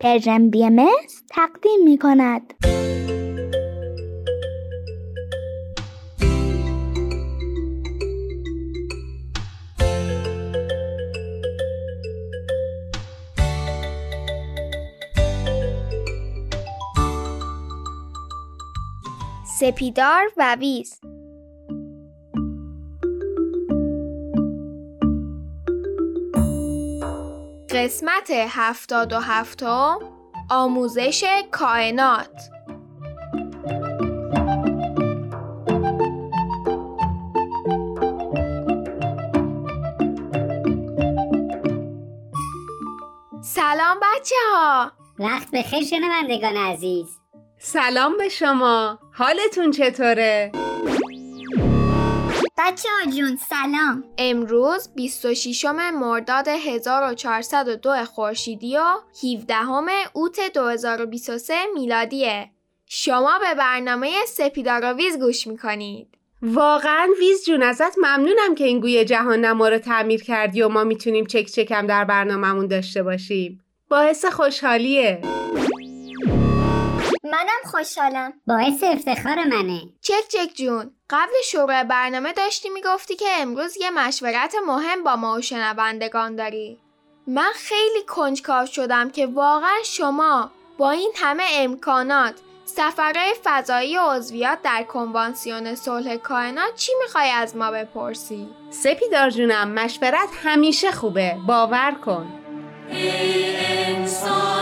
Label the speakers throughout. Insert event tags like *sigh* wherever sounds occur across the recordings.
Speaker 1: پرژن بی ام تقدیم می کند.
Speaker 2: سپیدار و ویز قسمت هفتاد و هفتم آموزش کائنات. سلام بچه ها
Speaker 3: وقت بخیر شنوندگان عزیز.
Speaker 4: سلام به شما. حالتون چطوره؟
Speaker 1: بچه ها جون سلام.
Speaker 2: امروز 26 مرداد 1402 خورشیدی و 17 اوت 2023 میلادیه. شما به برنامه سپیداراویز گوش می‌کنید.
Speaker 4: واقعا ویز جون ازت ممنونم که این گوی جهان نما رو تعمیر کردی و ما می‌تونیم چک چکم در برنامهمون داشته باشیم. باعث خوشحالیه.
Speaker 1: منم خوشحالم.
Speaker 3: باعث افتخار منه.
Speaker 2: چک چک جون. قبل شروع برنامه داشتی می‌گفتی که امروز یه مشورت مهم با ما و شنوندگان داری. من خیلی کنجکاو شدم که واقعا شما با این همه امکانات سفرهای فضایی و عضویات در کنوانسیون صلح کائنات چی می‌خوای از ما بپرسی؟
Speaker 4: سپیدار جونم مشورت همیشه خوبه. باور کن.
Speaker 5: ای انسان.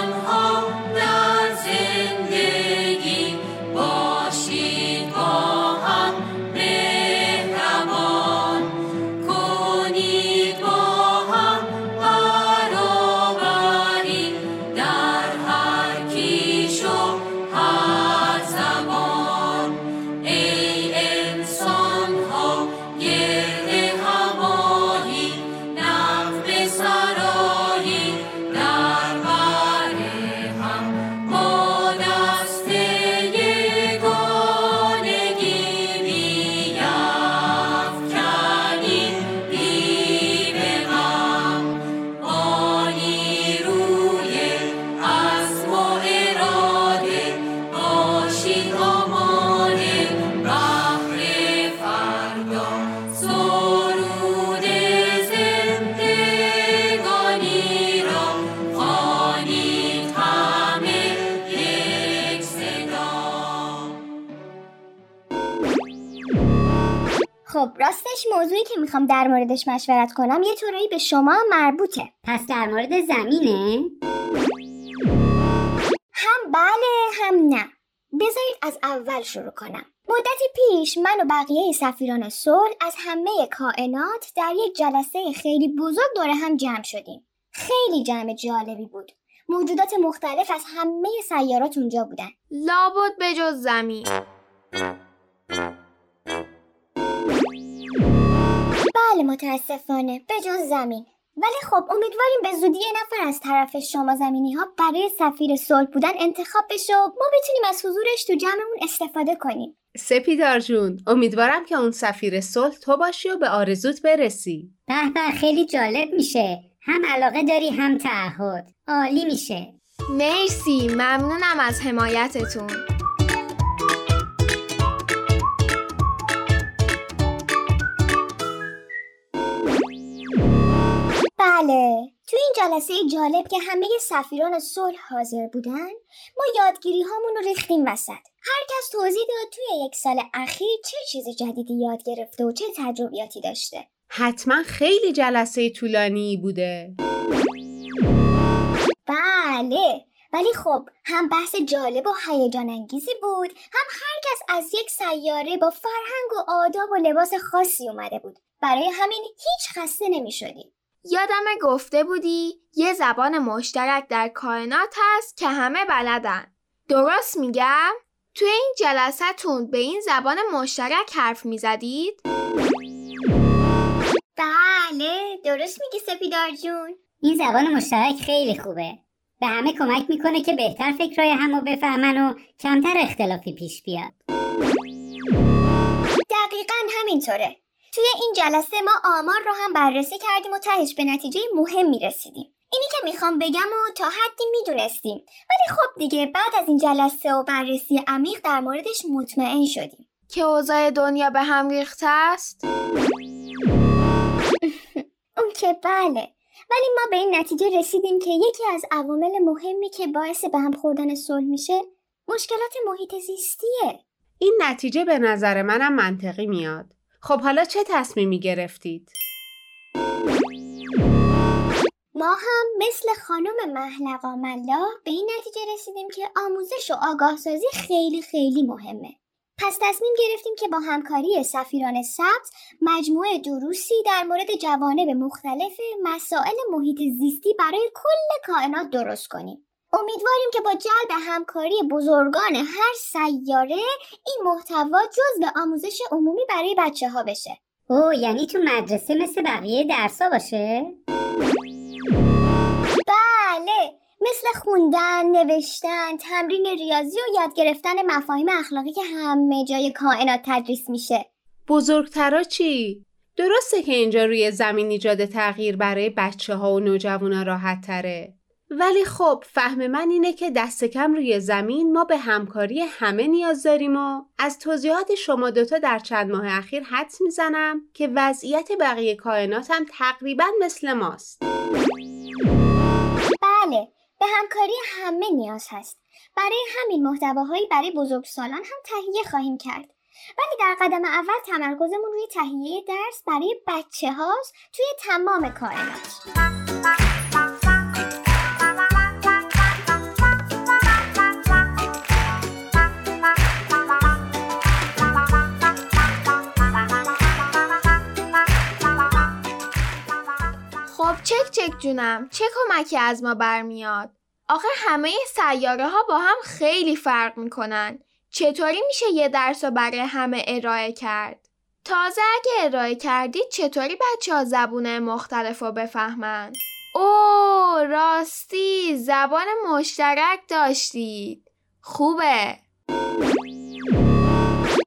Speaker 1: خب راستش موضوعی که می‌خوام در موردش مشورت کنم یه طورایی به شما مربوطه.
Speaker 3: پس در مورد زمینه؟
Speaker 1: هم بله هم نه. بذارید از اول شروع کنم. مدتی پیش من و بقیه سفیران صلح از همه کائنات در یک جلسه خیلی بزرگ دور هم جمع شدیم. خیلی جمع جالبی بود. موجودات مختلف از همه سیارات اونجا بودن.
Speaker 2: لابد به جز زمین.
Speaker 1: بله متاسفانه. به جز زمین. ولی خب امیدواریم به زودی یه نفر از طرف شما زمینی ها برای سفیر صلح بودن انتخاب بشه و ما بتونیم از حضورش تو جمعمون استفاده کنیم.
Speaker 4: سپیدار جون امیدوارم که اون سفیر صلح تو باشی و به آرزوت برسی.
Speaker 3: به به خیلی جالب میشه. هم علاقه داری هم تعهد. عالی میشه.
Speaker 2: مرسی ممنونم از حمایتتون.
Speaker 1: بله. تو این جلسه جالب که همه سفیران صلح حاضر بودن ما یادگیری هامون رو ریختیم وسط. هر کس توضیح داد توی یک سال اخیر چه چیز جدیدی یاد گرفته و چه تجربیاتی داشته.
Speaker 4: حتما خیلی جلسه طولانی بوده.
Speaker 1: بله. ولی خب هم بحث جالب و هیجان انگیزی بود هم هر کس از یک سیاره با فرهنگ و آداب و لباس خاصی اومده بود. برای همین هیچ خسته نمی شدیم
Speaker 2: یادم گفته بودی یه زبان مشترک در کائنات هست که همه بلدن. درست میگم؟ توی این جلسهتون به این زبان مشترک حرف می‌زدید؟
Speaker 1: بله درست میگی سپیدار جون.
Speaker 3: این زبان مشترک خیلی خوبه. به همه کمک می‌کنه که بهتر فکرای همو بفهمن و کمتر اختلافی پیش بیاد.
Speaker 1: دقیقا همینطوره. توی این جلسه ما آمار رو هم بررسی کردیم و تهش به نتیجه مهمی رسیدیم اینی که می‌خوام بگم و تا حدی می‌دونستیم. ولی خب دیگه بعد از این جلسه و بررسی عمیق در موردش مطمئن شدیم.
Speaker 2: که اوضاع دنیا به هم ریخته است؟ *laughs*
Speaker 1: اون که بله. ولی ما به این نتیجه رسیدیم که یکی از عوامل مهمی که باعث به هم خوردن صلح میشه مشکلات محیط زیستیه.
Speaker 4: این نتیجه به نظر منم منطقی میاد. خب حالا چه تصمیمی گرفتید؟
Speaker 1: ما هم مثل خانم محلقا ملا به این نتیجه رسیدیم که آموزش و آگاهسازی خیلی خیلی مهمه. پس تصمیم گرفتیم که با همکاری سفیران سبز مجموعه دروسی در مورد جوانب مختلف مسائل محیط زیستی برای کل کائنات درست کنیم. امیدواریم که با جلب همکاری بزرگان هر سیاره این محتوا جزء آموزش عمومی برای بچه ها بشه.
Speaker 3: او یعنی تو مدرسه مثل بقیه درسا باشه؟
Speaker 1: بله مثل خوندن، نوشتن، تمرین ریاضی و یاد گرفتن مفاهیم اخلاقی که همه جای کائنات تدریس میشه.
Speaker 4: بزرگترا چی؟ درسته که اینجا روی زمین ایجاد تغییر برای بچه ها و نوجوانا راحت تره. ولی خب فهم من اینه که دست کم روی زمین ما به همکاری همه نیاز داریم و از توضیحات شما دوتا در چند ماه اخیر حدس می‌زنم که وضعیت بقیه کائنات هم تقریبا مثل ماست.
Speaker 1: بله به همکاری همه نیاز هست. برای همین محتواهایی برای بزرگسالان هم تهیه خواهیم کرد. ولی در قدم اول تمرکزمون روی تهیه درس برای بچه هاست توی تمام کائنات.
Speaker 2: چک چک جونم چه کمکی از ما برمیاد؟ آخه همه سیاره ها با هم خیلی فرق می‌کنن چطوری میشه یه درس رو برای همه ارائه کرد؟ تازه اگه ارائه کردید چطوری بچه ها زبونه مختلف رو بفهمن؟ اوه راستی زبان مشترک داشتید خوبه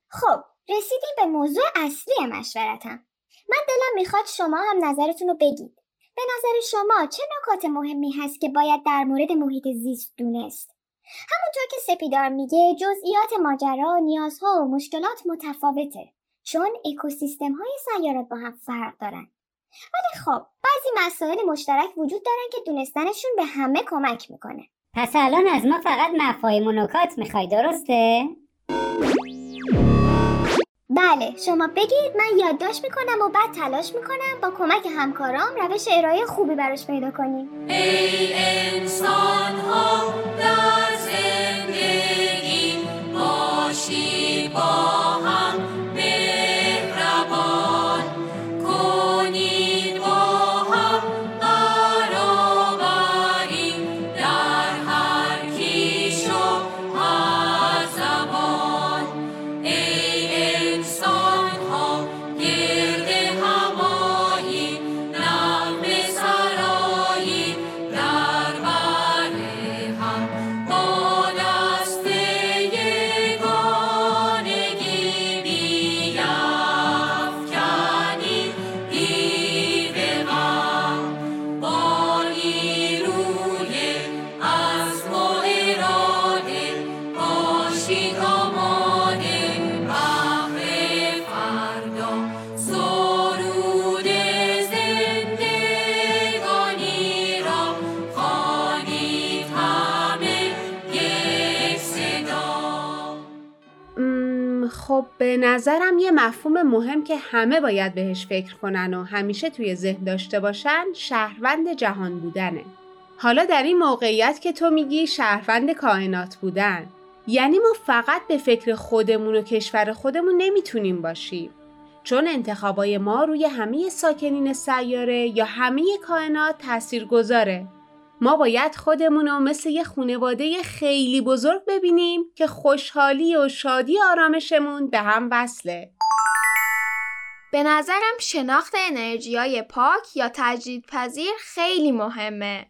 Speaker 1: خب رسیدیم به موضوع اصلی مشورتم. من دلم می‌خواد شما هم نظرتون رو بگید. به نظر شما چه نکات مهمی هست که باید در مورد محیط زیست دونست؟ همونطور که سپیدار میگه جزئیات ماجرا، نیازها و مشکلات متفاوته چون اکوسیستم های سیارات با هم فرق دارن. ولی خب بعضی مسائل مشترک وجود دارن که دونستنشون به همه کمک می‌کنه.
Speaker 3: پس الان از ما فقط مفاهیم و نکات می‌خوای درسته؟
Speaker 1: بله شما بگید من یادداشت می‌کنم و بعد تلاش می‌کنم با کمک همکارام روش ارائه خوبی براش پیدا کنیم.
Speaker 5: ای
Speaker 4: نظرم یه مفهوم مهم که همه باید بهش فکر کنن و همیشه توی ذهن داشته باشن شهروند جهان بودنه. حالا در این موقعیت که تو میگی شهروند کائنات بودن یعنی ما فقط به فکر خودمون و کشور خودمون نمی‌تونیم باشیم چون انتخابای ما روی همه ساکنین سیاره یا همه کائنات تأثیر گذاره. ما باید خودمون رو مثل یه خونواده خیلی بزرگ ببینیم که خوشحالی و شادی آرامشمون به هم وصله.
Speaker 2: به نظرم شناخت انرژیای پاک یا تجدید پذیر خیلی مهمه.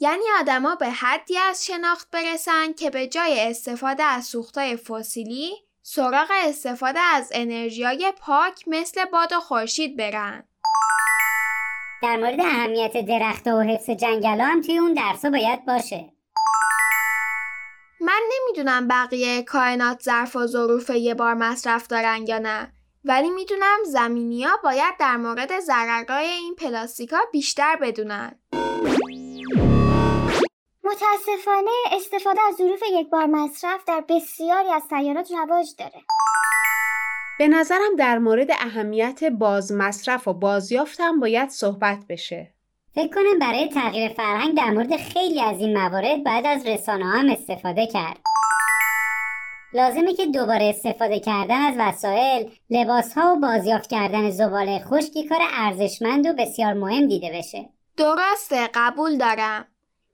Speaker 2: یعنی آدما به حدی از شناخت برسن که به جای استفاده از سوختای فسیلی سراغ استفاده از انرژیای پاک مثل باد و خورشید برن.
Speaker 3: در مورد اهمیت درخت و حفظ جنگل هم توی اون درسا باید باشه
Speaker 2: من نمی‌دونم بقیه کائنات ظرف و ظروف یه بار مصرف دارن یا نه ولی می‌دونم زمینی ها باید در مورد ضررهای این پلاستیکا بیشتر بدونن
Speaker 1: متاسفانه استفاده از ظروف یک بار مصرف در بسیاری از سیارات رواج داره.
Speaker 4: به نظرم در مورد اهمیت باز مصرف و بازیافت هم باید صحبت بشه.
Speaker 3: فکر کنم برای تغییر فرهنگ در مورد خیلی از این موارد بعد از رسانه هم استفاده کرد لازمه که دوباره استفاده کردن از وسایل، لباس ها و بازیافت کردن زباله خشکی کار ارزشمند و بسیار مهم دیده بشه.
Speaker 2: درسته قبول دارم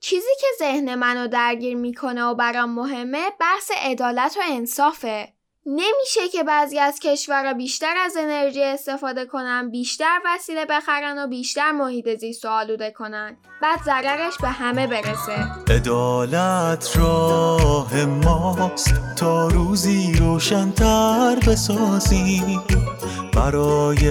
Speaker 2: چیزی که ذهن منو درگیر می‌کنه و برام مهمه بحث عدالت و انصافه نمیشه که بعضی از کشورها بیشتر از انرژی استفاده کنن بیشتر وسیله بخرن و بیشتر محیط زیست و آلوده کنن. بعد ضررش به همه برسه.
Speaker 6: عدالت راه ماست. تا روزی روشنتر بسازیم برای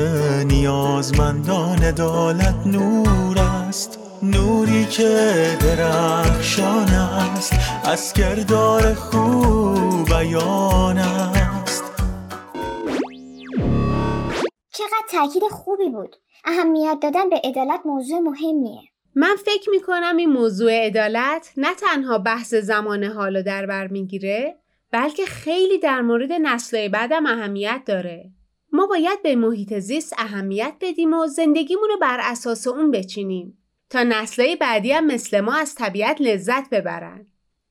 Speaker 6: نیازمندان عدالت نور است. نوری که درخشان است. از کردار خوب بیان است.
Speaker 1: تاکید خوبی بود. اهمیت دادن به عدالت موضوع مهمیه.
Speaker 4: من فکر می‌کنم این موضوع عدالت نه تنها بحث زمان حالو در بر می‌گیره بلکه خیلی در مورد نسلهای بعدم اهمیت داره. ما باید به محیط زیست اهمیت بدیم و زندگیمون رو بر اساس اون بچینیم تا نسلهای بعدی هم مثل ما از طبیعت لذت ببرن.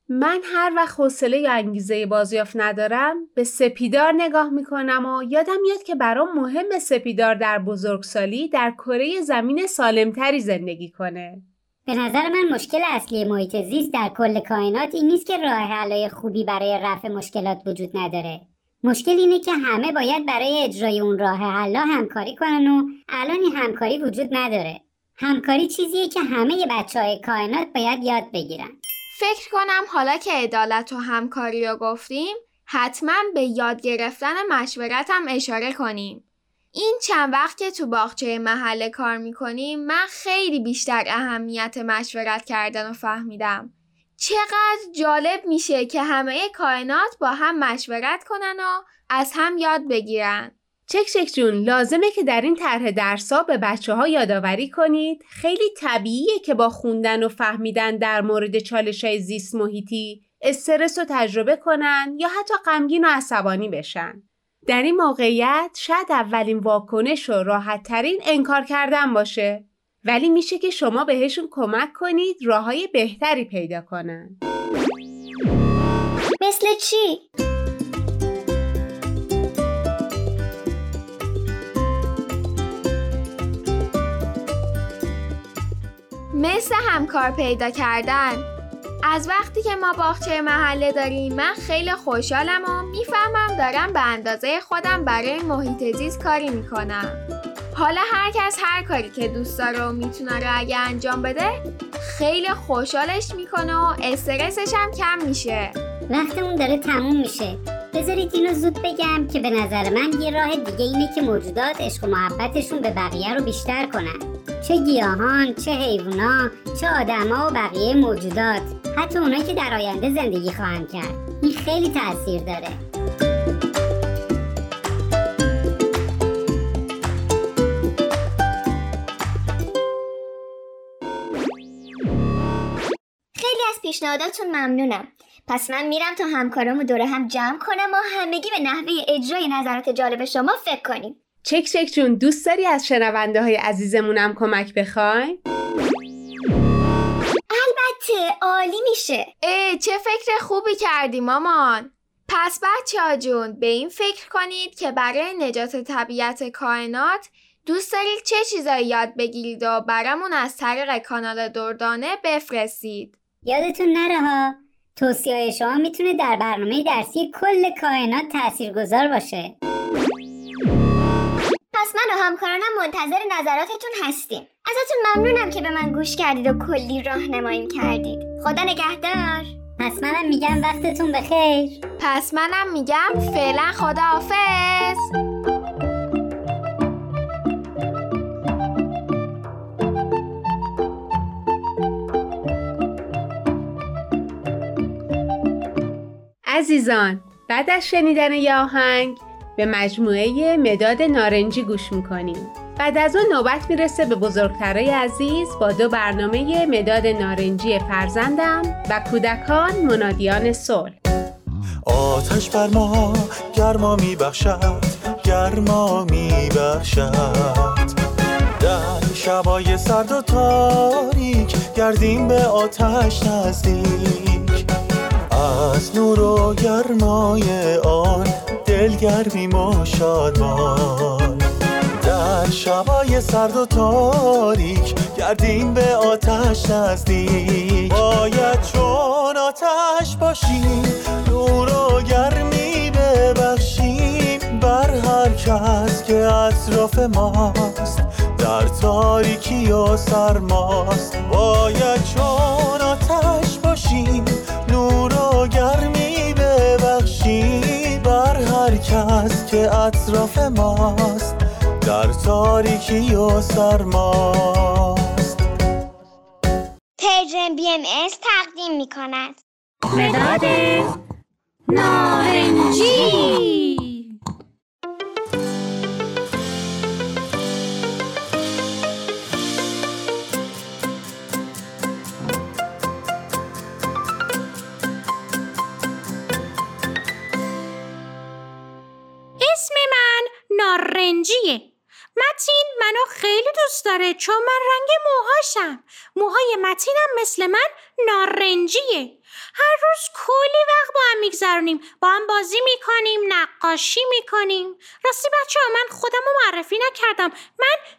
Speaker 4: من هر وقت حوصله یا انگیزه بازیافت ندارم به سپیدار نگاه می‌کنم و یادم میاد که برام مهم سپیدار در بزرگسالی در کره زمین سالمتری زندگی کنه.
Speaker 3: به نظر من مشکل اصلی محیط زیست در کل کائنات این نیست که راه حلای خوبی برای رفع مشکلات وجود نداره. مشکل اینه که همه باید برای اجرای اون راه حلا همکاری کنن و الان این همکاری وجود نداره. همکاری چیزیه که همه بچه های کائنات باید یاد بگیرن.
Speaker 2: فکر کنم حالا که عدالت و همکاری رو گفتیم حتما به یاد گرفتن مشورت هم اشاره کنیم. این چند وقت که تو باغچه محله کار می‌کنیم من خیلی بیشتر اهمیت مشورت کردن و فهمیدم. چقدر جالب میشه که همه کائنات با هم مشورت کنن و از هم یاد بگیرن.
Speaker 4: چک جون لازمه که در این طرح درسا به بچه ها یادآوری کنید خیلی طبیعیه که با خوندن و فهمیدن در مورد چالش های زیست محیطی استرس رو تجربه کنن یا حتی غمگین و عصبانی بشن. در این موقعیت شاید اولین واکنش و راحت ترین انکار کردن باشه ولی میشه که شما بهشون کمک کنید راه های بهتری پیدا کنن.
Speaker 1: مثل چی؟
Speaker 2: مثل همکار پیدا کردن. از وقتی که ما باغچه محله داریم من خیلی خوشحالم و می‌فهمم دارم به اندازه خودم برای محیط زیست کاری می‌کنم. حالا هر کس هر کاری که دوست داره و می‌تونه رو اگه انجام بده خیلی خوشحالش می‌کنه و استرسش هم کم میشه.
Speaker 3: وقتمون داره تموم میشه. بذارید اینو زود بگم که به نظر من یه راه دیگه اینه که موجودات عشق و محبتشون به بقیه رو بیشتر کنن. چه گیاهان، چه حیوونا، چه آدما و بقیه موجودات. حتی اونایی که در آینده زندگی خواهند کرد. این خیلی تاثیر داره.
Speaker 1: پیشنهاداتون ممنونم. پس من میرم تا همکارامو دوره هم جمع کنم و همگی به نحوه اجرای نظرات جالب شما فکر کنیم.
Speaker 4: چک چک جون دوست داری از شنونده های عزیزمونم کمک بخوایم؟
Speaker 1: البته عالی میشه.
Speaker 2: ای چه فکر خوبی کردی مامان پس بچه ها جون به این فکر کنید که برای نجات طبیعت کائنات دوست دارید چه چیزایی یاد بگیرید و برامون از طریق کانال دردانه بفرستید
Speaker 3: یادتون نره ها توصیه شما می‌تونه در برنامه درسی کل کائنات تاثیرگذار باشه
Speaker 1: پس من و همکارانم منتظر نظراتتون هستیم. ازتون ممنونم که به من گوش کردید و کلی راهنماییم کردید. خدا نگهدار.
Speaker 3: پس منم میگم وقتتون بخیر
Speaker 2: پس منم میگم فعلا خداحافظ
Speaker 4: عزیزان بعد از شنیدن یه آهنگ به مجموعه مداد نارنجی گوش می‌کنیم. بعد از اون نوبت می‌رسه به بزرگترای عزیز با دو برنامه مداد نارنجی فرزندم و کودکان منادیان صلح.
Speaker 6: آتش بر ما گرما میبخشد گرما میبخشد. در شبای سرد و تاریک گردیم به آتش نزدیک. از نور و گرمای آن دلگرمیم و شادمان. در شبای سرد و تاریک گردیم به آتش نزدیک. باید چون آتش باشیم نور و گرمی ببخشیم. بر هر کس که اطراف ماست در تاریکی و سرماست. باید چون آتش باشیم کس که اطراف ماست در تاریکی و سرماست.
Speaker 1: پرژن بی ام از تقدیم می کند
Speaker 3: مداد نارنجی.
Speaker 7: نارنجیه. متین منو خیلی دوست داره چون من رنگ موهاشم. موهای متینم مثل من نارنجیه. هر روز کلی وقت با هم میگذرونیم. با هم بازی می‌کنیم نقاشی می‌کنیم. راستی بچه ها من خودم رو معرفی نکردم. من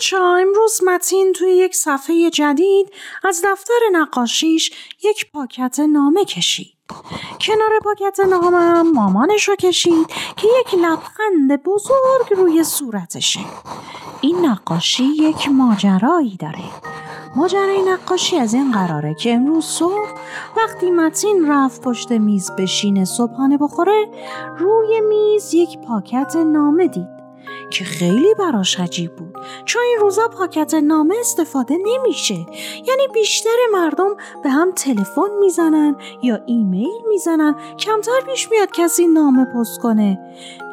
Speaker 8: بچه ها امروز متین توی یک صفحه جدید از دفتر نقاشیش یک پاکت نامه کشید. کنار پاکت نامه هم مامانش رو کشید که یک لبخند بزرگ روی صورتشه. این نقاشی یک ماجرایی داره. ماجرای نقاشی از این قراره که امروز صبح وقتی متین رفت پشت میز بشینه صبحانه بخوره روی میز یک پاکت نامه دید. که خیلی براش عجیب بود. چون این روزا پاکت نامه استفاده نمیشه. یعنی بیشتر مردم به هم تلفن می‌زنن یا ایمیل می‌زنن. کمتر پیش میاد کسی نامه پست کنه.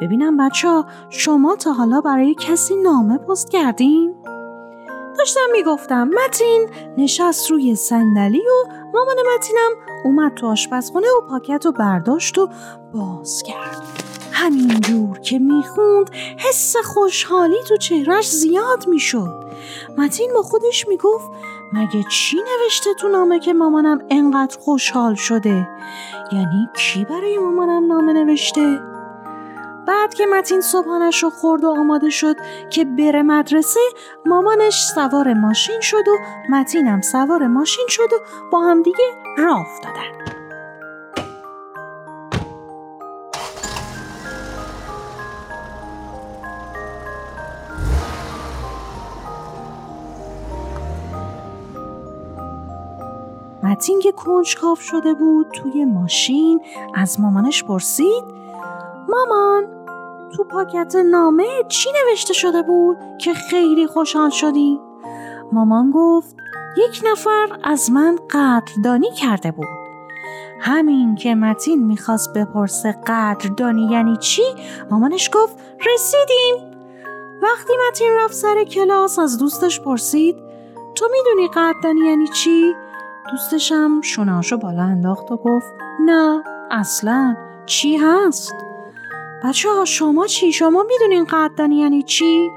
Speaker 8: ببینم بچه ها شما تا حالا برای کسی نامه پست کردین؟ داشتم می‌گفتم متین نشست روی صندلی و مامان متینم اومد تو آشپزخونه و پاکت رو برداشت و باز کرد. همین جور که می‌خوند حس خوشحالی تو چهرش زیاد می‌شد. متین با خودش می‌گفت مگه چی نوشته تو نامه که مامانم انقدر خوشحال شده؟ یعنی کی برای مامانم نامه نوشته؟ بعد که متین صبحانش رو خورد و آماده شد که بره مدرسه مامانش سوار ماشین شد و متینم سوار ماشین شد و با هم دیگه راه افتادن. متین که کنجکاو شده بود توی ماشین از مامانش پرسید مامان تو پاکت نامه چی نوشته شده بود که خیلی خوشحال شدی؟ مامان گفت یک نفر از من قدردانی کرده بود همین که متین می‌خواست بپرسه قدردانی یعنی چی مامانش گفت رسیدیم وقتی متین رفت سر کلاس از دوستش پرسید تو می‌دونی قدردانی یعنی چی؟ دوستشم شونهاشو بالا انداخت و گفت نه اصلا چی هست؟ بچه ها شما چی؟ شما می‌دونین قدردانی یعنی چی؟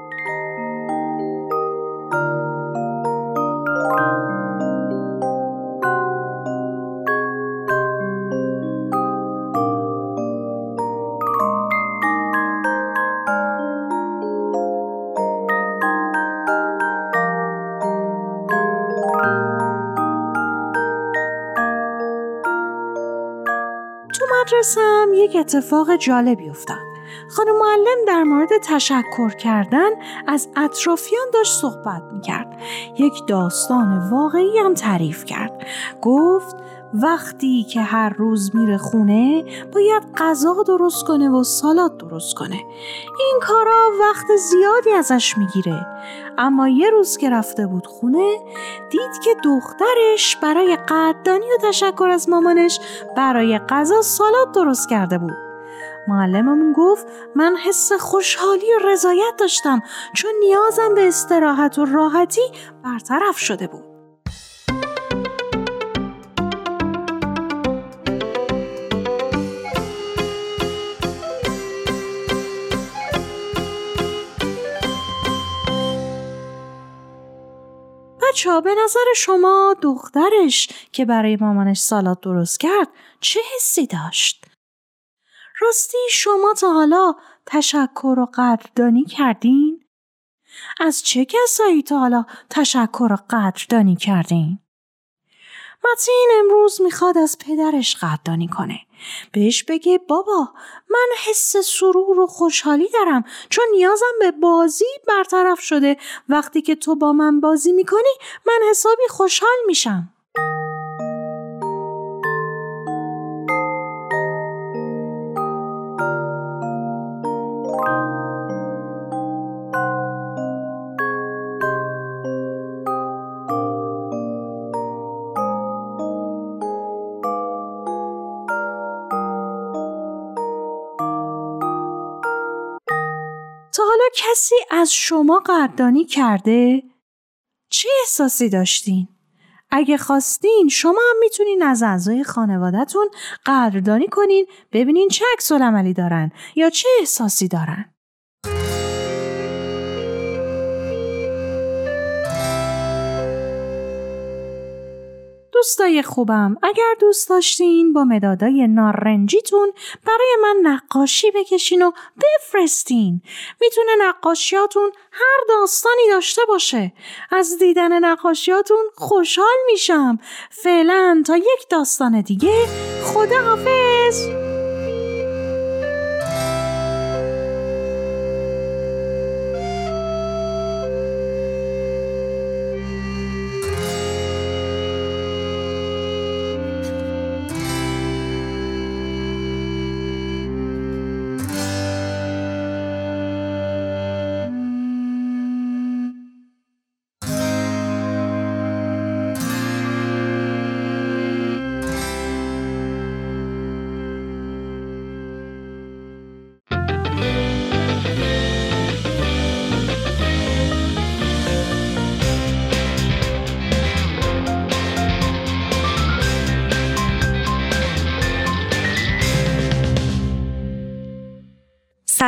Speaker 8: یک اتفاق جالبی افتاد. خانم معلم در مورد تشکر کردن از اطرافیان داشت صحبت می کرد. یک داستان واقعی هم تعریف کرد. گفت وقتی که هر روز میره خونه باید غذا درست کنه و سالاد درست کنه. این کارا وقت زیادی ازش می‌گیره. اما یه روز که رفته بود خونه دید که دخترش برای قدردانی و تشکر از مامانش برای غذا سالاد درست کرده بود. معلممون گفت من حس خوشحالی و رضایت داشتم چون نیازم به استراحت و راحتی برطرف شده بود. بچه به نظر شما دخترش که برای مامانش سالاد درست کرد چه حسی داشت؟ راستی شما تا حالا تشکر و قدردانی کردین؟ از چه کسایی تا حالا تشکر و قدردانی کردین؟ متین امروز می‌خواد از پدرش قدردانی کنه. بهش بگه بابا من حس سرور و خوشحالی دارم چون نیازم به بازی برطرف شده وقتی که تو با من بازی می‌کنی من حسابی خوشحال میشم. کسی از شما قدردانی کرده؟ چه احساسی داشتین؟ اگه خواستین شما هم می‌تونین از اعضای خانوادهتون قدردانی کنین ببینین چه عکس دارن یا چه احساسی دارن. دوستای خوبم اگر دوست داشتین با مدادای نارنجیتون برای من نقاشی بکشین و بفرستین. می‌تونه نقاشیاتون هر داستانی داشته باشه. از دیدن نقاشیاتون خوشحال میشم. فعلا تا یک داستان دیگه خدا حافظ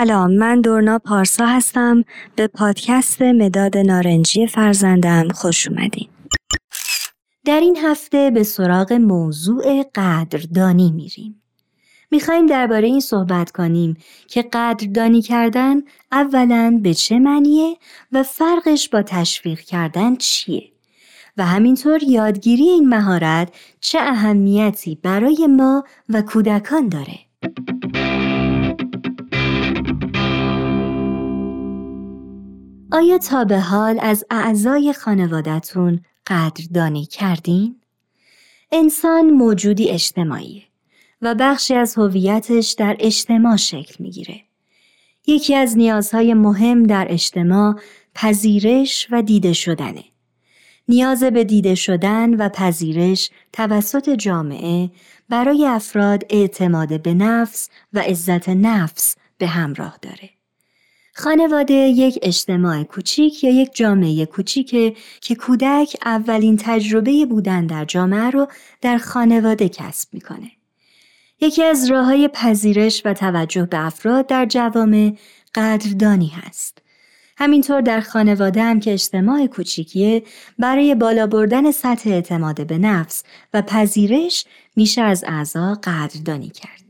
Speaker 9: سلام من دورنا پارسا هستم. به پادکست مداد نارنجی فرزندم خوش اومدین. در این هفته به سراغ موضوع قدردانی میریم. می‌خوایم درباره این صحبت کنیم که قدردانی کردن اولا به چه معنیه و فرقش با تشویق کردن چیه؟ و همینطور یادگیری این مهارت چه اهمیتی برای ما و کودکان داره؟ آیا تا به حال از اعضای خانوادتون قدردانی کردین؟ انسان موجودی اجتماعیه و بخشی از هویتش در اجتماع شکل می‌گیره. یکی از نیازهای مهم در اجتماع پذیرش و دیده شدنه. نیاز به دیده شدن و پذیرش توسط جامعه برای افراد اعتماد به نفس و عزت نفس به همراه داره. خانواده یک اجتماع کوچیک یا یک جامعه کوچیکه که کودک اولین تجربه بودن در جامعه رو در خانواده کسب می‌کنه. یکی از راه های پذیرش و توجه به افراد در جوامع قدردانی هست. همینطور در خانواده هم که اجتماع کوچیکیه برای بالا بردن سطح اعتماد به نفس و پذیرش میشه از اعضا قدردانی کرد.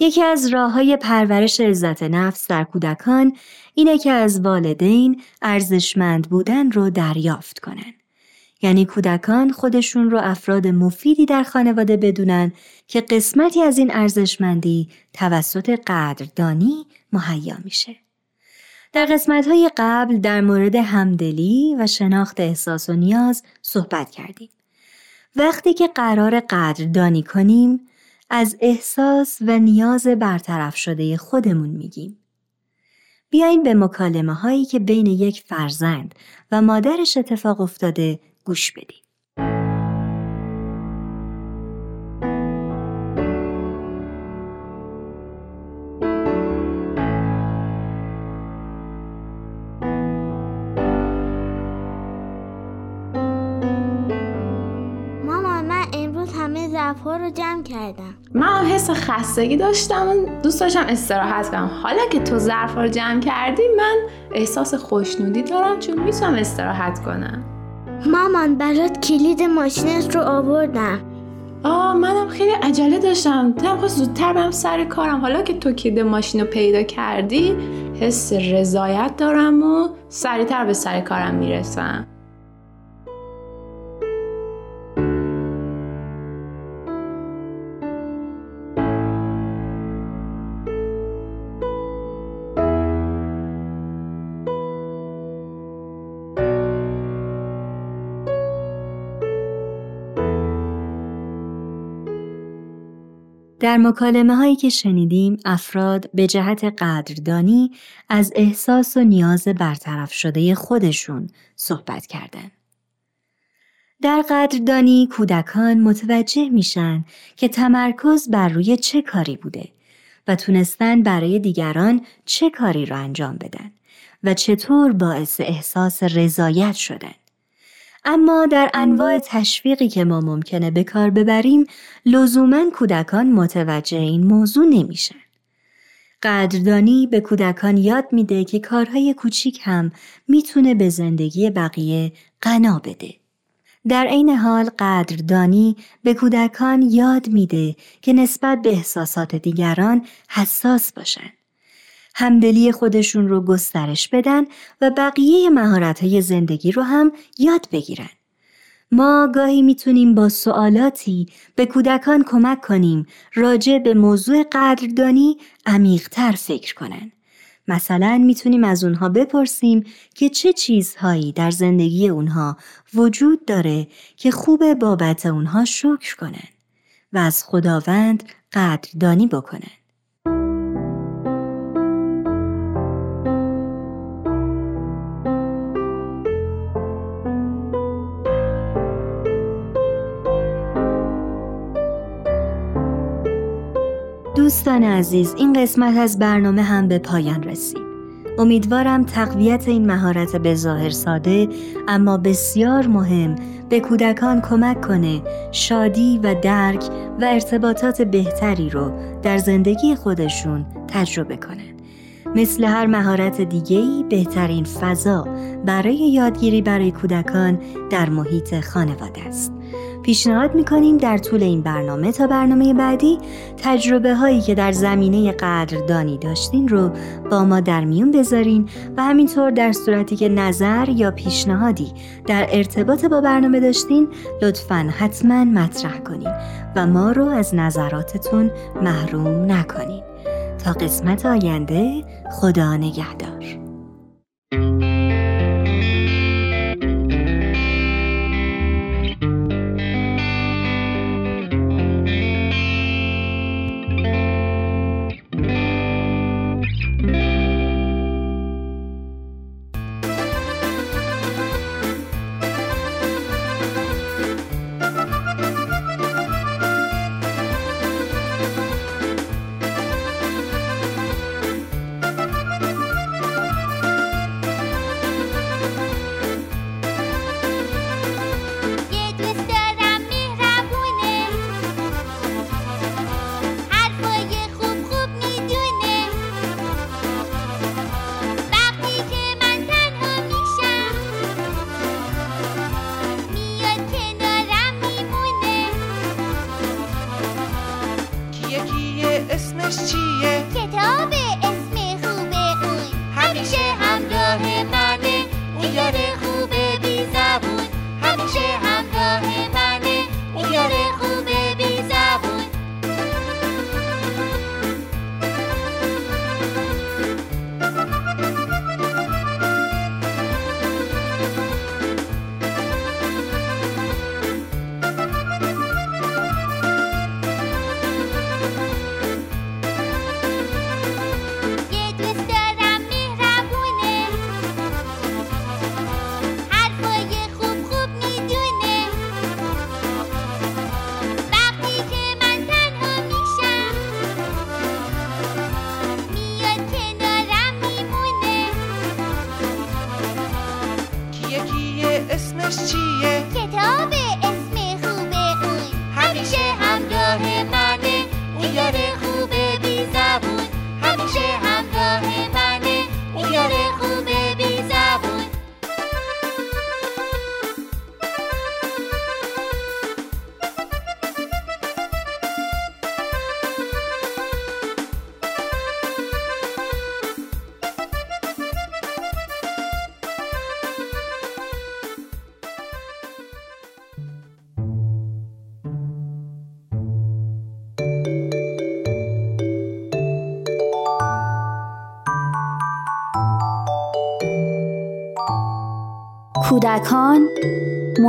Speaker 9: یکی از راه های پرورش عزت نفس در کودکان اینه که از والدین ارزشمند بودن رو دریافت کنن. یعنی کودکان خودشون رو افراد مفیدی در خانواده بدونن که قسمتی از این ارزشمندی توسط قدردانی مهیا میشه. در قسمت های قبل در مورد همدلی و شناخت احساس و نیاز صحبت کردیم. وقتی که قرار قدردانی کنیم از احساس و نیاز برطرف شده خودمون میگیم. بیاین به مکالمه هایی که بین یک فرزند و مادرش اتفاق افتاده گوش بدیم.
Speaker 10: رو جمع کردم.
Speaker 11: من هم حس خستگی داشتم و دوست داشتم استراحت کنم. حالا که تو ظرف رو جمع کردی من احساس خوشنودی دارم چون می‌تونم استراحت کنم.
Speaker 10: مامان برات کلید ماشینت رو آوردم.
Speaker 11: آه منم خیلی عجله داشتم. دلم خواست زودتر برم سر کارم. حالا که تو کلید ماشین رو پیدا کردی حس رضایت دارم و سریعتر به سر کارم می‌رسم.
Speaker 9: در مکالمه هایی که شنیدیم افراد به جهت قدردانی از احساس و نیاز برطرف شده خودشون صحبت کردند. در قدردانی کودکان متوجه میشن که تمرکز بر روی چه کاری بوده و تونستن برای دیگران چه کاری را انجام بدن و چطور باعث احساس رضایت شدن. اما در انواع تشویقی که ما ممکنه به کار ببریم لزوما کودکان متوجه این موضوع نمیشن. قدردانی به کودکان یاد میده که کارهای کوچیک هم می‌تونه به زندگی بقیه غنا بده. در عین حال قدردانی به کودکان یاد میده که نسبت به احساسات دیگران حساس باشن. همدلی خودشون رو گسترش بدن و بقیه مهارت‌های زندگی رو هم یاد بگیرن. ما گاهی می‌تونیم با سوالاتی به کودکان کمک کنیم راجع به موضوع قدردانی عمیقتر فکر کنن. مثلا می‌تونیم از اونها بپرسیم که چه چیزهایی در زندگی اونها وجود داره که خوب بابت اونها شکر کنن و از خداوند قدردانی بکنن. دوستان عزیز این قسمت از برنامه هم به پایان رسید. امیدوارم تقویت این مهارت به ظاهر ساده اما بسیار مهم به کودکان کمک کنه شادی و درک و ارتباطات بهتری رو در زندگی خودشون تجربه کنن. مثل هر مهارت دیگه‌ای بهترین فضا برای یادگیری برای کودکان در محیط خانواده است. پیشنهاد می‌کنیم در طول این برنامه تا برنامه بعدی تجربه هایی که در زمینه قدردانی داشتین رو با ما در میون بذارین و همینطور در صورتی که نظر یا پیشنهادی در ارتباط با برنامه داشتین لطفا حتما مطرح کنین و ما رو از نظراتتون محروم نکنین. تا قسمت آینده خدا نگهدار.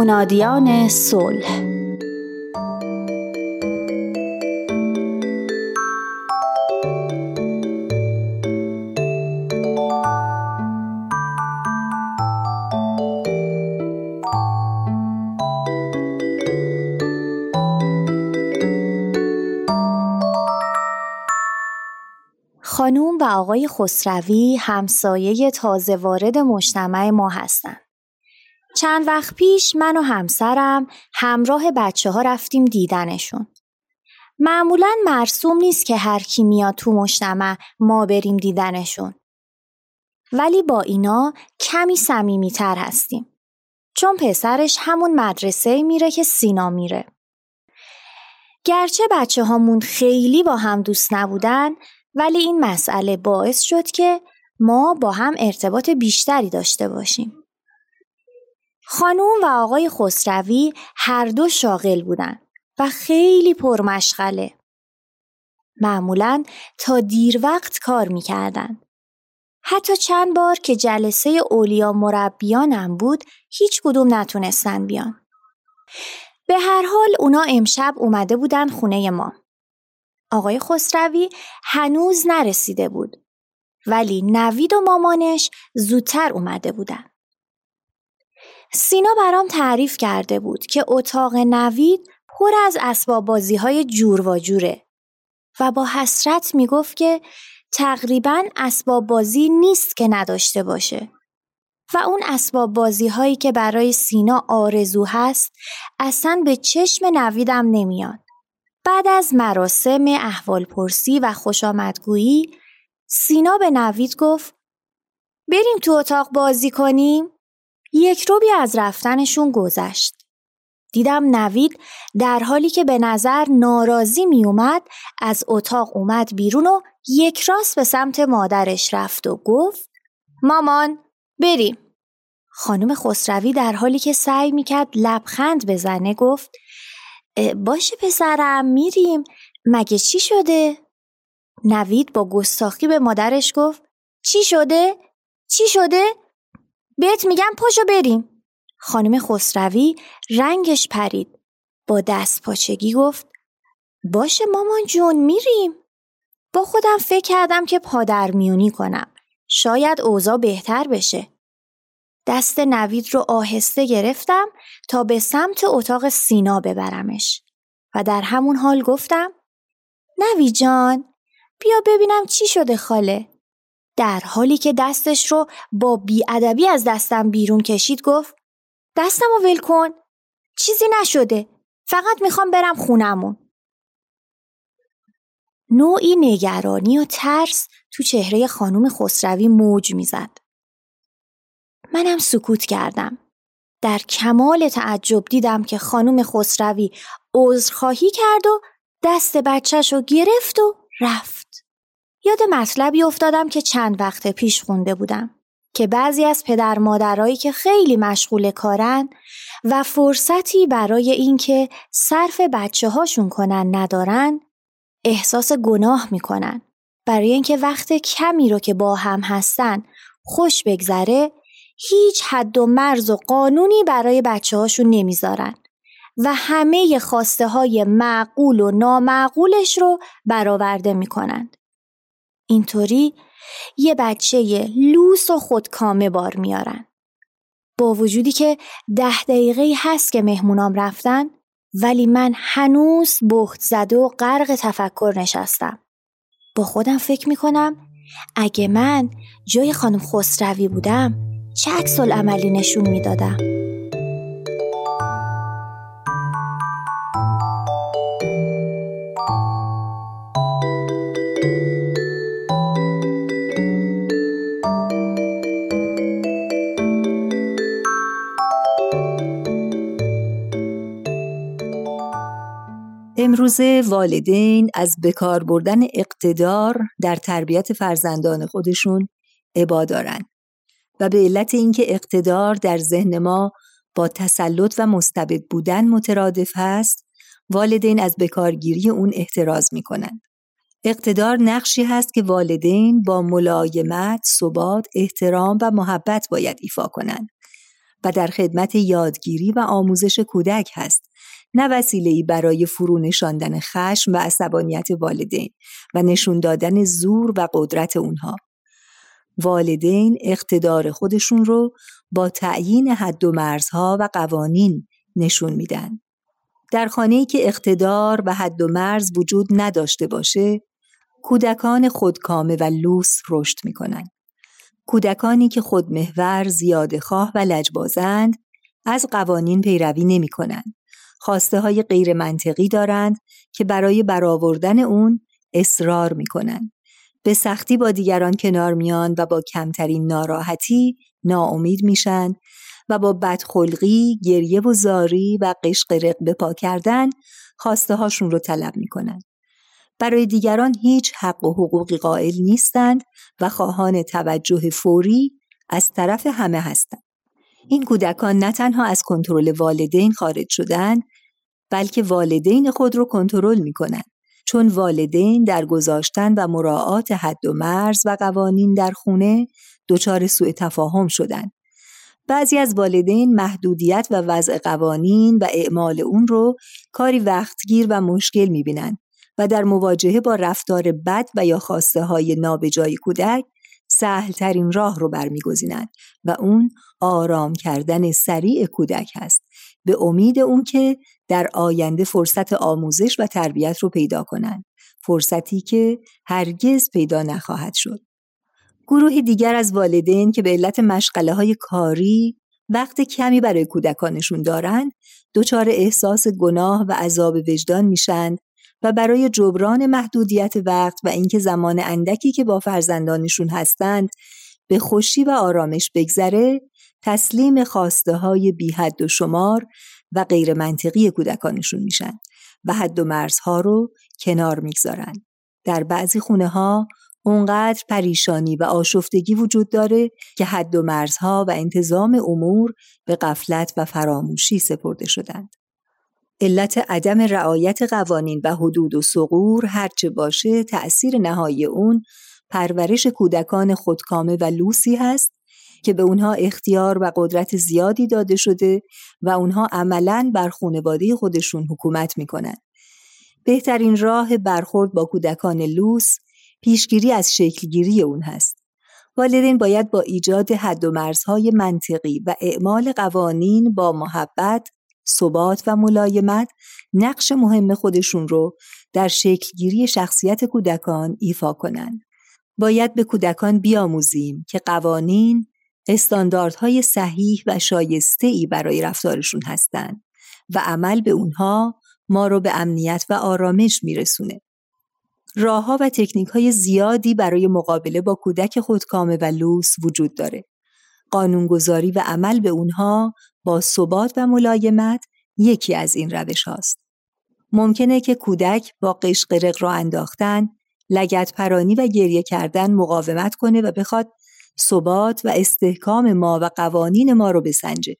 Speaker 12: منادیان صلح خانوم و آقای خسروی همسایه تازه وارد مجتمع ما هستند. چند وقت پیش من و همسرم همراه بچه ها رفتیم دیدنشون. معمولا مرسوم نیست که هر کی میاد تو مجتمع ما بریم دیدنشون. ولی با اینا کمی صمیمیتر هستیم. چون پسرش همون مدرسه میره که سینا میره. گرچه بچه هامون خیلی با هم دوست نبودن ولی این مسئله باعث شد که ما با هم ارتباط بیشتری داشته باشیم. خانوم و آقای خسروی هر دو شاغل بودن و خیلی پرمشغله. معمولا تا دیر وقت کار می‌کردن. حتی چند بار که جلسه اولیا مربیانم بود هیچ کدوم نتونستن بیان. به هر حال اونا امشب اومده بودن خونه ما. آقای خسروی هنوز نرسیده بود. ولی نوید و مامانش زودتر اومده بودن. سینا برام تعریف کرده بود که اتاق نوید پر از اسباب بازی های جور و جوره و با حسرت می‌گفت که تقریبا اسباب بازی نیست که نداشته باشه و اون اسباب بازی هایی که برای سینا آرزو هست اصلا به چشم نویدم نمیاد. بعد از مراسم احوال پرسی و خوش آمدگویی سینا به نوید گفت بریم تو اتاق بازی کنیم؟ یک روبی از رفتنشون گذشت. دیدم نوید در حالی که به نظر ناراضی می اومد از اتاق اومد بیرون و یک راست به سمت مادرش رفت و گفت مامان بریم. خانم خسروی در حالی که سعی می‌کرد لبخند بزنه گفت باشه پسرم میریم مگه چی شده؟ نوید با گستاخی به مادرش گفت چی شده؟ چی شده؟ بهت میگم پاشو بریم. خانم خسروی رنگش پرید. با دست پاچگی گفت باشه مامان جون میریم. با خودم فکر کردم که پادر میونی کنم. شاید اوضاع بهتر بشه. دست نوید رو آهسته گرفتم تا به سمت اتاق سینا ببرمش و در همون حال گفتم نوید جان بیا ببینم چی شده خاله در حالی که دستش رو با بیادبی از دستم بیرون کشید گفت دستم رو ول کن چیزی نشده فقط می‌خوام برم خونمون. نوعی نگرانی و ترس تو چهره خانم خسروی موج می‌زد. منم سکوت کردم. در کمال تعجب دیدم که خانم خسروی عذرخواهی کرد و دست بچهش رو گرفت و رفت. یاد مطلبی افتادم که چند وقت پیش خونده بودم که بعضی از پدر مادرایی که خیلی مشغول کارن و فرصتی برای اینکه صرف بچه هاشون کنن ندارن احساس گناه می‌کنن برای اینکه وقت کمی رو که با هم هستن خوش بگذره هیچ حد و مرز و قانونی برای بچه هاشون نمی‌ذارن و همه خواسته های معقول و نامعقولش رو برآورده می‌کنند. اینطوری یه بچه لوس و خودکامه بار میارن. با وجودی که ده دقیقه هست که مهمونام رفتن ولی من هنوز بخت زده و غرق تفکر نشستم. با خودم فکر می‌کنم اگه من جای خانم خسروی بودم چه عکس عملی نشون می‌دادم
Speaker 13: امروزه والدین از بکار بردن اقتدار در تربیت فرزندان خودشون عبا دارن و به علت اینکه اقتدار در ذهن ما با تسلط و مستبد بودن مترادف هست والدین از بکارگیری اون احتراز می‌کنند. اقتدار نقشی هست که والدین با ملایمت، ثبات، احترام و محبت باید ایفا کنند و در خدمت یادگیری و آموزش کودک هست نه وسیله‌ای برای فرو نشاندن خشم و عصبانیت والدین و نشون دادن زور و قدرت اونها. والدین اقتدار خودشون رو با تعیین حد و مرزها و قوانین نشون میدن. در خانه‌ای که اقتدار و حد و مرز وجود نداشته باشه، کودکان خودکامه و لوس رشد می‌کنن. کودکانی که خودمحور، زیادخواه و لجبازند از قوانین پیروی نمی کنند. خواسته های غیر منطقی دارند که برای برآوردن اون اصرار می کنند. به سختی با دیگران کنار میان و با کمترین ناراحتی ناامید میشن و با بدخلقی، گریه و زاری و قشق رق پا کردن خواسته هاشون رو طلب می‌کنن. برای دیگران هیچ حق و حقوقی قائل نیستند و خواهان توجه فوری از طرف همه هستند. این کودکان نه تنها از کنترل والدین خارج شدن بلکه والدین خود رو کنترل می‌کنن چون والدین در گذاشتن و مراعات حد و مرز و قوانین در خونه دچار سوء تفاهم شدند. بعضی از والدین محدودیت و وضع قوانین و اعمال اون رو کاری وقتگیر و مشکل می‌بینند و در مواجهه با رفتار بد و یا خواسته های نابجای کودک سهل ترین راه رو برمیگزینند و اون آرام کردن سریع کودک هست به امید اون که در آینده فرصت آموزش و تربیت رو پیدا کنند فرصتی که هرگز پیدا نخواهد شد. گروه دیگر از والدین که به علت مشغله های کاری وقت کمی برای کودکانشون دارند دچار احساس گناه و عذاب وجدان میشند و برای جبران محدودیت وقت و اینکه زمان اندکی که با فرزندانشون هستند به خوشی و آرامش بگذره تسلیم خواسته های بی حد و شمار و غیر منطقی کودکانشون میشن و حد و مرزها رو کنار می‌گذارن. در بعضی خونه ها اونقدر پریشانی و آشفتگی وجود داره که حد و مرزها و انتظام امور به قفلت و فراموشی سپرده شدند. علت عدم رعایت قوانین و حدود و سقور هرچه باشه تأثیر نهایی اون پرورش کودکان خودکامه و لوسی هست که به اونها اختیار و قدرت زیادی داده شده و اونها عملا بر خانواده خودشون حکومت می‌کنن. بهترین راه برخورد با کودکان لوس پیشگیری از شکلگیری اون هست. والدین باید با ایجاد حد و مرزهای منطقی و اعمال قوانین با محبت، ثبات و ملایمت نقش مهم خودشون رو در شکلگیری شخصیت کودکان ایفا کنند. باید به کودکان بیاموزیم که قوانین استانداردهای صحیح و شایسته ای برای رفتارشون هستند و عمل به اونها ما رو به امنیت و آرامش میرسونه. راهها و تکنیک های زیادی برای مقابله با کودک خودکامه و لوس وجود داره. قانونگذاری و عمل به اونها با ثبات و ملایمت یکی از این روش هاست. ممکنه که کودک با قشقرق را انداختن، لگت پرانی و گریه کردن مقاومت کنه و بخواد ثبات و استحکام ما و قوانین ما رو بسنجه.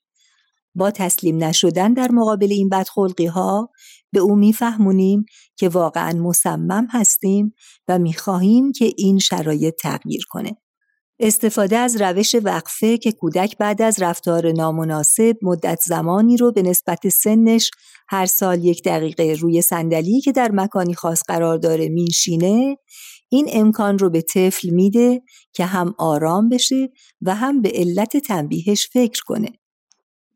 Speaker 13: با تسلیم نشدن در مقابل این بدخلقی ها به او میفهمونیم که واقعا مصمم هستیم و می‌خواهیم که این شرایط تغییر کنه. استفاده از روش وقفه که کودک بعد از رفتار نامناسب مدت زمانی رو به نسبت سنش هر سال یک دقیقه روی صندلی که در مکانی خاص قرار داره مینشینه این امکان رو به طفل میده که هم آرام بشه و هم به علت تنبیهش فکر کنه.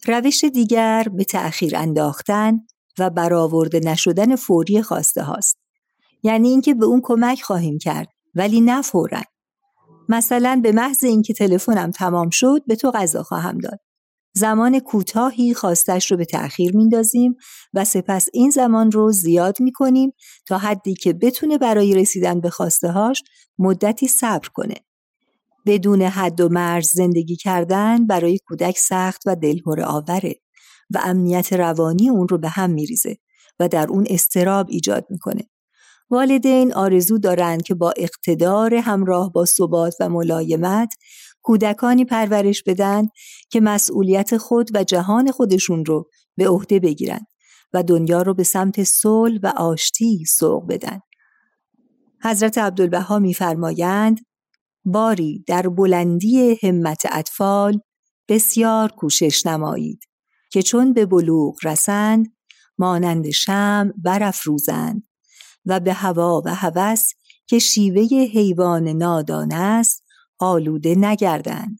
Speaker 13: روش دیگر به تأخیر انداختن و برآورده نشدن فوری خواسته هاست. یعنی اینکه به اون کمک خواهیم کرد ولی نه فورا. مثلا به محض اینکه تلفنم تمام شد به تو غذا خواهم داد. زمان کوتاهی خواستش رو به تأخیر میندازیم و سپس این زمان رو زیاد می‌کنیم تا حدی که بتونه برای رسیدن به خواسته هاش مدتی صبر کنه. بدون حد و مرز زندگی کردن برای کودک سخت و دلهور آوره و امنیت روانی اون رو به هم میریزه و در اون استراب ایجاد می‌کنه. والدین آرزو دارند که با اقتدار همراه با ثبات و ملایمت کودکانی پرورش بدن که مسئولیت خود و جهان خودشون رو به عهده بگیرن و دنیا رو به سمت صلح و آشتی سوق بدن. حضرت عبدالبها میفرمایند باری در بلندی همت اطفال بسیار کوشش نمایید که چون به بلوغ رسند مانند شم برافروزند و به هوا و هوس که شیوه حیوان نادان است آلوده نگردند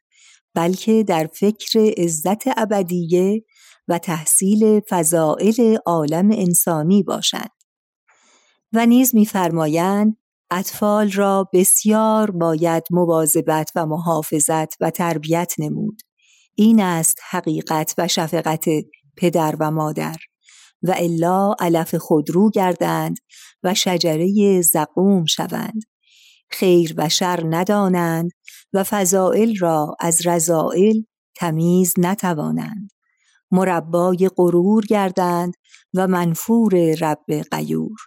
Speaker 13: بلکه در فکر عزت ابدیه و تحصیل فضائل عالم انسانی باشند. و نیز می‌فرمایند اطفال را بسیار باید مواظبت و محافظت و تربیت نمود. این است حقیقت و شفقت پدر و مادر. و الا علف خودرو گردند و شجره زقوم شوند. خیر و شر ندانند و فضائل را از رضائل تمیز نتوانند. مربای غرور گردند و منفور رب غیور.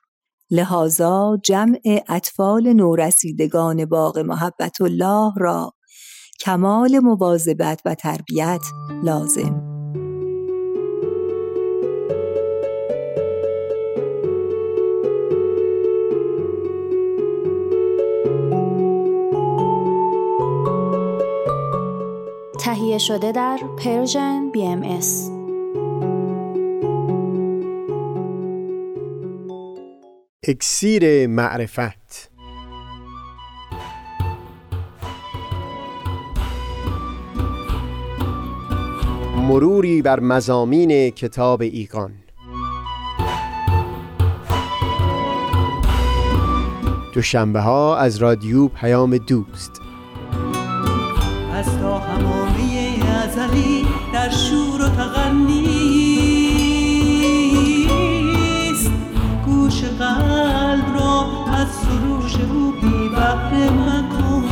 Speaker 13: لذا جمع اطفال نورسیدگان باغ محبت الله را کمال مواظبت و تربیت لازم.
Speaker 12: تهیه شده در پرژن بی ام ایس.
Speaker 14: اکسیر معرفت. مروری بر مزامین کتاب ایقان دوشنبه ها از رادیو پیام دوست.
Speaker 15: از تا ازلی در شور و تغنیست گوش قلب را از سروش او بی بحر مکن.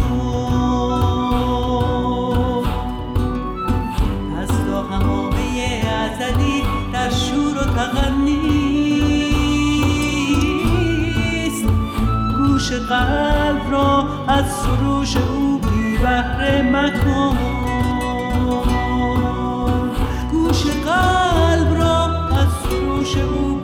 Speaker 15: از تا همامه ازلی در شور و تغنیست گوش قلب را از سروش او بی بهره مکن. 是。